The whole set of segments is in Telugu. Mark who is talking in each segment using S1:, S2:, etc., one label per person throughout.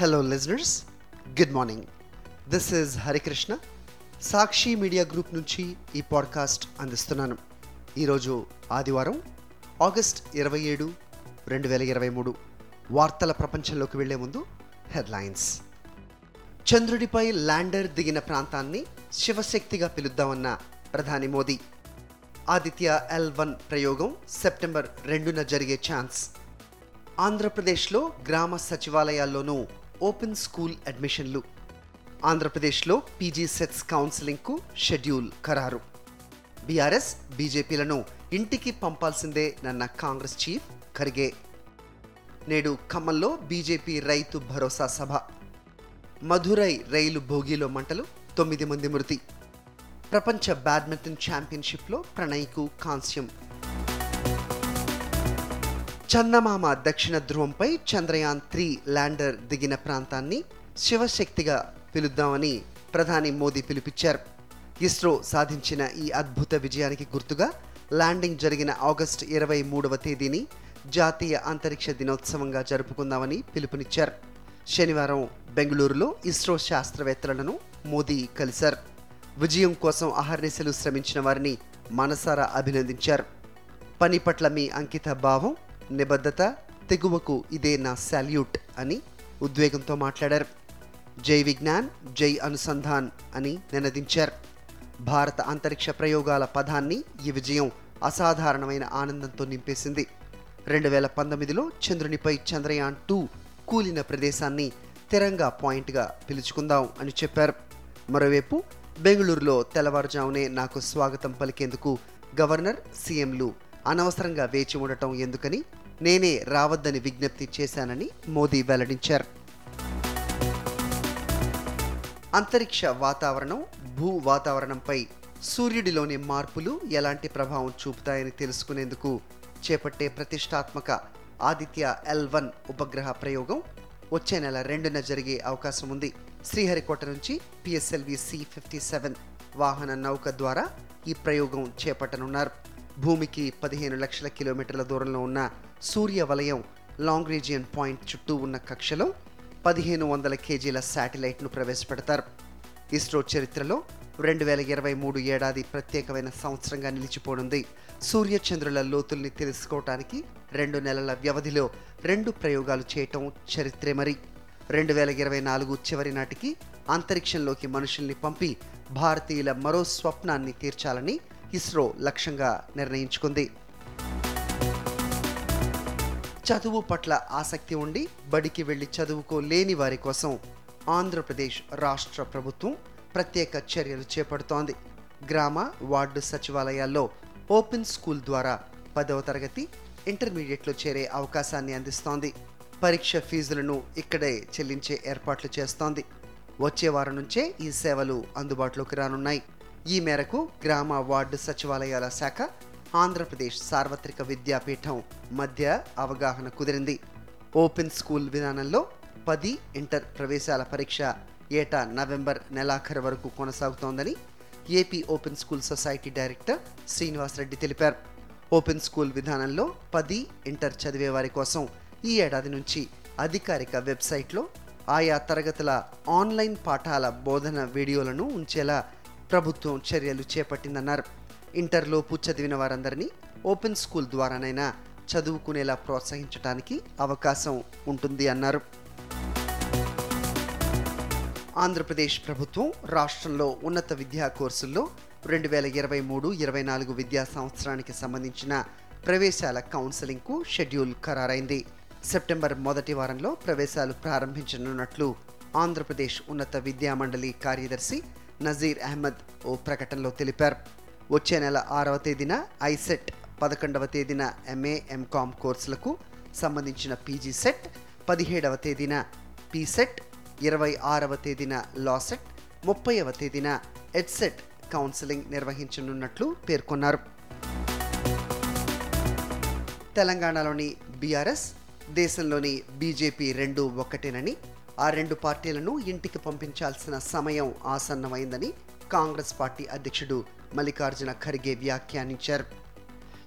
S1: Hello listeners good morning this is Harikrishna Sakshi media group నుంచి ఈ పాడ్కాస్ట్ అందిస్తున్నాను. ఈరోజు ఆదివారం ఆగస్ట్ ఇరవై ఏడు రెండు వేల ఇరవై మూడు. వార్తల ప్రపంచంలోకి వెళ్ళే ముందు హెడ్లైన్స్ చంద్రుడిపై ల్యాండర్ దిగిన ప్రాంతాన్ని శివశక్తిగా పిలుద్దామన్న ప్రధాని మోదీ. ఆదిత్య ఎల్ వన్ ప్రయోగం సెప్టెంబర్ రెండున జరిగే ఛాన్స్. ఆంధ్రప్రదేశ్లో గ్రామ సచివాలయాల్లోనూ ఓపెన్ స్కూల్ అడ్మిషన్లు. ఆంధ్రప్రదేశ్లో పీజీ సెట్స్ కౌన్సిలింగ్కు షెడ్యూల్ ఖరారు. బీఆర్ఎస్ బీజేపీలను ఇంటికి పంపాల్సిందే నన్న కాంగ్రెస్ చీఫ్ ఖర్గే. నేడు ఖమ్మంలో బీజేపీ రైతు భరోసా సభ. మధురై రైలు భోగిలో మంటలు తొమ్మిది మంది మృతి. ప్రపంచ బ్యాడ్మింటన్ ఛాంపియన్షిప్లో ప్రణయ్కు కాంస్యం. చందమామ దక్షిణ ధ్రువంపై చంద్రయాన్ త్రీ ల్యాండర్ దిగిన ప్రాంతాన్ని శివశక్తిగా పిలుద్దామని ప్రధాని మోదీ పిలుపిచ్చారు ఇస్రో సాధించిన ఈ అద్భుత విజయానికి గుర్తుగా ల్యాండింగ్ జరిగిన ఆగస్టు ఇరవై మూడవ తేదీని జాతీయ అంతరిక్ష దినోత్సవంగా జరుపుకుందామని పిలుపునిచ్చారు. శనివారం బెంగళూరులో ఇస్రో శాస్త్రవేత్తలను మోదీ కలిశారు. విజయం కోసం అహర్నిశలు శ్రమించిన వారిని మనసారా అభినందించారు. పని పట్ల మీ అంకిత భావం నిబద్ధత తెగువకు ఇదే నా సాల్యూట్ అని ఉద్వేగంతో మాట్లాడారు. జై విజ్ఞాన్ జై అనుసంధాన్ అని నినదించారు. భారత అంతరిక్ష ప్రయోగాల పదాన్ని ఈ విజయం అసాధారణమైన ఆనందంతో నింపేసింది. రెండు వేల పంతొమ్మిదిలో చంద్రునిపై చంద్రయాన్ టూ కూలిన ప్రదేశాన్ని తిరంగా పాయింట్గా పిలుచుకుందాం అని చెప్పారు. మరోవైపు బెంగళూరులో తెల్లవారుజామునే నాకు స్వాగతం పలికేందుకు గవర్నర్ సీఎంలు అనవసరంగా వేచి ఉండటం ఎందుకని నేనే రావద్దని విజ్ఞప్తి చేశానని మోదీ వెల్లడించారు. అంతరిక్ష వాతావరణం భూ వాతావరణంపై సూర్యుడిలోని మార్పులు ఎలాంటి ప్రభావం చూపుతాయని తెలుసుకునేందుకు చేపట్టే ప్రతిష్టాత్మక ఆదిత్య ఎల్ వన్ ఉపగ్రహ ప్రయోగం వచ్చే నెల రెండున జరిగే అవకాశం ఉంది. శ్రీహరికోట నుంచి పిఎస్ఎల్వి సి ఫిఫ్టీ సెవెన్ వాహన నౌక ద్వారా ఈ ప్రయోగం చేపట్టనున్నారు. భూమికి పదిహేను లక్షల కిలోమీటర్ల దూరంలో ఉన్న సూర్య వలయం లాంగ్ రీజియన్ పాయింట్ చుట్టూ ఉన్న కక్షలో పదిహేను వందల కేజీల శాటిలైట్ను ప్రవేశపెడతారు. ఇస్రో చరిత్రలో రెండు వేల ఇరవై మూడు ఏడాది ప్రత్యేకమైన సంవత్సరంగా నిలిచిపోనుంది. సూర్య చంద్రుల లోతుల్ని తెలుసుకోవటానికి రెండు నెలల వ్యవధిలో రెండు ప్రయోగాలు చేయటం చరిత్రే మరి. రెండు వేల ఇరవై నాలుగు చివరి నాటికి అంతరిక్షంలోకి మనుషుల్ని పంపి భారతీయుల మరో స్వప్నాన్ని తీర్చాలని ఇస్రో లక్ష్యంగా నిర్ణయించుకుంది. చదువు పట్ల ఆసక్తి ఉండి బడికి వెళ్ళి చదువుకోలేని వారి కోసం ఆంధ్రప్రదేశ్ రాష్ట్ర ప్రభుత్వం ప్రత్యేక చర్యలు చేపడుతోంది. గ్రామ వార్డు సచివాలయాల్లో ఓపెన్ స్కూల్ ద్వారా పదవ తరగతి ఇంటర్మీడియట్లో చేరే అవకాశాన్ని అందిస్తోంది. పరీక్ష ఫీజులను ఇక్కడే చెల్లించే ఏర్పాట్లు చేస్తోంది. వచ్చే వారం నుంచే ఈ సేవలు అందుబాటులోకి రానున్నాయి. ఈ మేరకు గ్రామ వార్డు సచివాలయాల శాఖ ఆంధ్రప్రదేశ్ సార్వత్రిక విద్యాపీఠం మధ్య అవగాహన కుదిరింది. ఓపెన్ స్కూల్ విధానంలో పది ఇంటర్ ప్రవేశాల పరీక్ష ఏటా నవంబర్ నెలాఖరు వరకు కొనసాగుతోందని AP open school society director Srinivasareddy తెలిపారు. ఓపెన్ స్కూల్ విధానంలో పది ఇంటర్ చదివే వారి కోసం ఈ ఏడాది నుంచి అధికారిక వెబ్సైట్లో ఆయా తరగతుల ఆన్లైన్ పాఠాల బోధన వీడియోలను ఉంచేలా ప్రభుత్వం చర్యలు చేపట్టిందన్నారు. ఇంటర్లోపు చదివిన వారందరినీ ఓపెన్ స్కూల్ ద్వారానైనా చదువుకునేలా ప్రోత్సహించడానికి అవకాశం ఉంటుంది అన్నారు. ఆంధ్రప్రదేశ్ ప్రభుత్వం రాష్ట్రంలో ఉన్నత విద్యా కోర్సుల్లో రెండు వేల ఇరవై మూడు ఇరవై నాలుగు విద్యా సంవత్సరానికి సంబంధించిన ప్రవేశాల కౌన్సిలింగ్కు షెడ్యూల్ ఖరారైంది. సెప్టెంబర్ మొదటి వారంలో ప్రవేశాలు ప్రారంభించనున్నట్లు ఆంధ్రప్రదేశ్ ఉన్నత విద్యా మండలి కార్యదర్శి నజీర్ అహ్మద్ ఓ ప్రకటనలో తెలిపారు. వచ్చే నెల ఆరవ తేదీన ఐసెట్ పదకొండవ తేదీన ఎంఏ ఎంకామ్ కోర్సులకు సంబంధించిన పీజీ సెట్ పదిహేడవ తేదీన పీసెట్ ఇరవై ఆరవ తేదీన లాసెట్ ముప్పైవ తేదీన ఎడ్సెట్ కౌన్సిలింగ్ నిర్వహించనున్నట్లు పేర్కొన్నారు. తెలంగాణలోని బీఆర్ఎస్ దేశంలోని బీజేపీ రెండు ఒక్కటేనని ఆ రెండు పార్టీలను ఇంటికి పంపించాల్సిన సమయం ఆసన్నమైందని కాంగ్రెస్ పార్టీ అధ్యక్షుడు మల్లికార్జున ఖర్గే వ్యాఖ్యానించారు.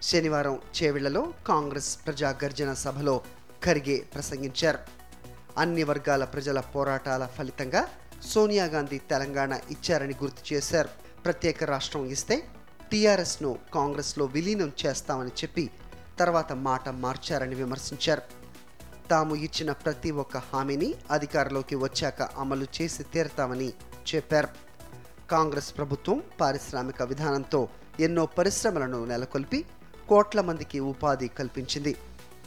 S1: శనివారం చేవెళ్ళలో కాంగ్రెస్ ప్రజా గర్జన సభలో ఖర్గే ప్రసంగించారు. అన్ని వర్గాల ప్రజల పోరాటాల ఫలితంగా సోనియా గాంధీ తెలంగాణ ఇచ్చారని గుర్తు చేశారు. ప్రత్యేక రాష్ట్రం ఇస్తే టీఆర్ఎస్ను కాంగ్రెస్లో విలీనం చేస్తామని చెప్పి తర్వాత మాట మార్చారని విమర్శించారు. తాము ఇచ్చిన ప్రతి ఒక్క హామీని అధికారంలోకి వచ్చాక అమలు చేసి తీరతామని చెప్పారు. కాంగ్రెస్ ప్రభుత్వం పారిశ్రామిక విధానంతో ఎన్నో పరిశ్రమలను నెలకొల్పి కోట్ల మందికి ఉపాధి కల్పించింది.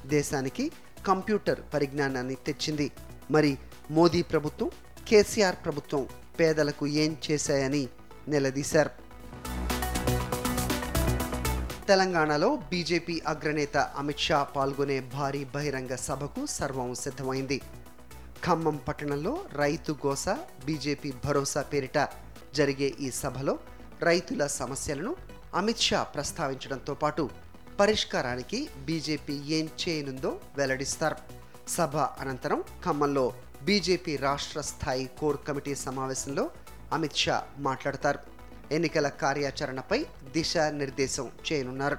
S1: దేశానికి కంప్యూటర్ పరిజ్ఞానాన్ని తెచ్చింది. మరి మోదీ ప్రభుత్వం కేసీఆర్ ప్రభుత్వం పేదలకు ఏం చేశాయని నిలదీశారు. తెలంగాణలో బీజేపీ అగ్రనేత అమిత్ షా పాల్గొనే భారీ బహిరంగ సభకు సర్వం సిద్ధమైంది. ఖమ్మం పట్టణంలో రైతు గోస బీజేపీ భరోసా పేరిట జరిగే ఈ సభలో రైతుల సమస్యలను అమిత్ షా ప్రస్తావించడంతో పాటు పరిష్కారానికి బీజేపీ ఏం చేయనుందో వెల్లడిస్తారు. సభ అనంతరం ఖమ్మంలో బీజేపీ రాష్ట్ర స్థాయి కోర్ కమిటీ సమావేశంలో అమిత్ షా మాట్లాడతారు. ఎన్నికల కార్యాచరణపై దిశానిర్దేశం చేయనున్నారు.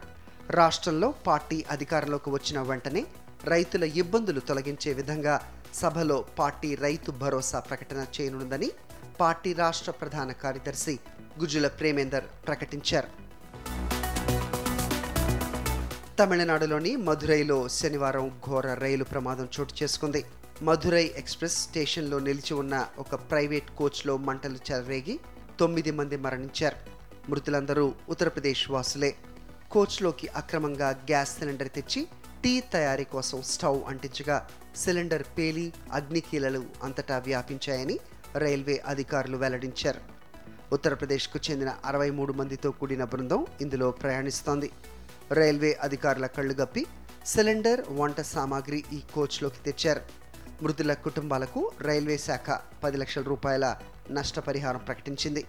S1: రాష్ట్రంలో పార్టీ అధికారంలోకి వచ్చిన వెంటనే రైతుల ఇబ్బందులు తొలగించే విధంగా సభలో పార్టీ రైతు భరోసా ప్రకటన చేయనుందని పార్టీ రాష్ట్ర ప్రధాన కార్యదర్శి గుజుల ప్రేమేందర్ ప్రకటించారు. తమిళనాడులోని మధురైలో శనివారం ఘోర రైలు ప్రమాదం చోటు చేసుకుంది. మధురై ఎక్స్ప్రెస్ స్టేషన్లో నిలిచి ఉన్న ఒక ప్రైవేట్ కోచ్లో మంటలు చెలరేగి తొమ్మిది మంది మరణించారు. మృతులందరూ ఉత్తరప్రదేశ్ వాసులే. కోచ్లోకి అక్రమంగా గ్యాస్ సిలిండర్ తెచ్చి టీ తయారీ కోసం స్టవ్ అంటించగా సిలిండర్ పేలి అగ్నికీలలు అంతటా వ్యాపించాయని రైల్వే అధికారులు వెల్లడించారు. ఉత్తరప్రదేశ్కు చెందిన అరవై మూడు మందితో కూడిన బృందం ఇందులో ప్రయాణిస్తోంది. రైల్వే అధికారుల కళ్ళు గప్పి సిలిండర్ వంట సామాగ్రి ఈ కోచ్లోకి తెచ్చారు. మృతుల కుటుంబాలకు రైల్వే శాఖ పది లక్షల రూపాయల నష్టపరిహారం ప్రకటించింది.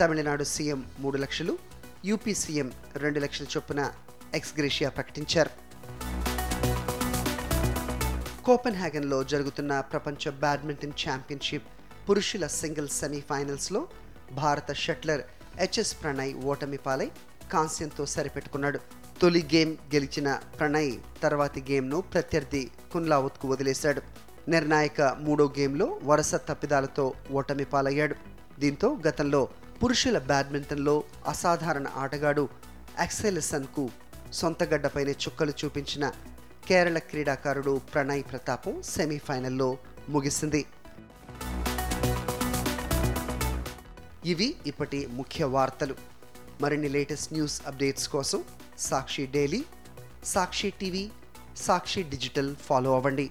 S1: తమిళనాడు సీఎం మూడు లక్షలు యూపీ సీఎం రెండు లక్షల చొప్పున ఎక్స్గ్రేషియా ప్రకటించారు. కోపెన్హాగన్లో జరుగుతున్న ప్రపంచ బ్యాడ్మింటన్ ఛాంపియన్షిప్ పురుషుల సింగిల్స్ సెమీఫైనల్స్లో భారత షట్లర్ హెచ్ఎస్ ప్రణయ్ ఓటమి పాలై కాంస్యంతో సరిపెట్టుకున్నాడు. తొలి గేమ్ గెలిచిన ప్రణయ్ తర్వాతి గేమ్ను ప్రత్యర్థి కున్లావత్కు వదిలేశాడు. నిర్ణాయక మూడో గేమ్లో వరుస తప్పిదాలతో ఓటమి పాలయ్యాడు. దీంతో గతంలో పురుషుల బ్యాడ్మింటన్లో అసాధారణ ఆటగాడు అక్సెలిసన్కు సొంత గడ్డపైనే చుక్కలు చూపించిన కేరళ క్రీడాకారుడు ప్రణయ్ ప్రతాపం సెమీఫైనల్లో ముగిసింది. ఇవి ఇప్పటి ముఖ్య వార్తలు. మరిన్ని లేటెస్ట్ న్యూస్ అప్డేట్స్ కోసం Sakshi daily Sakshi TV Sakshi digital follow అవ్వండి.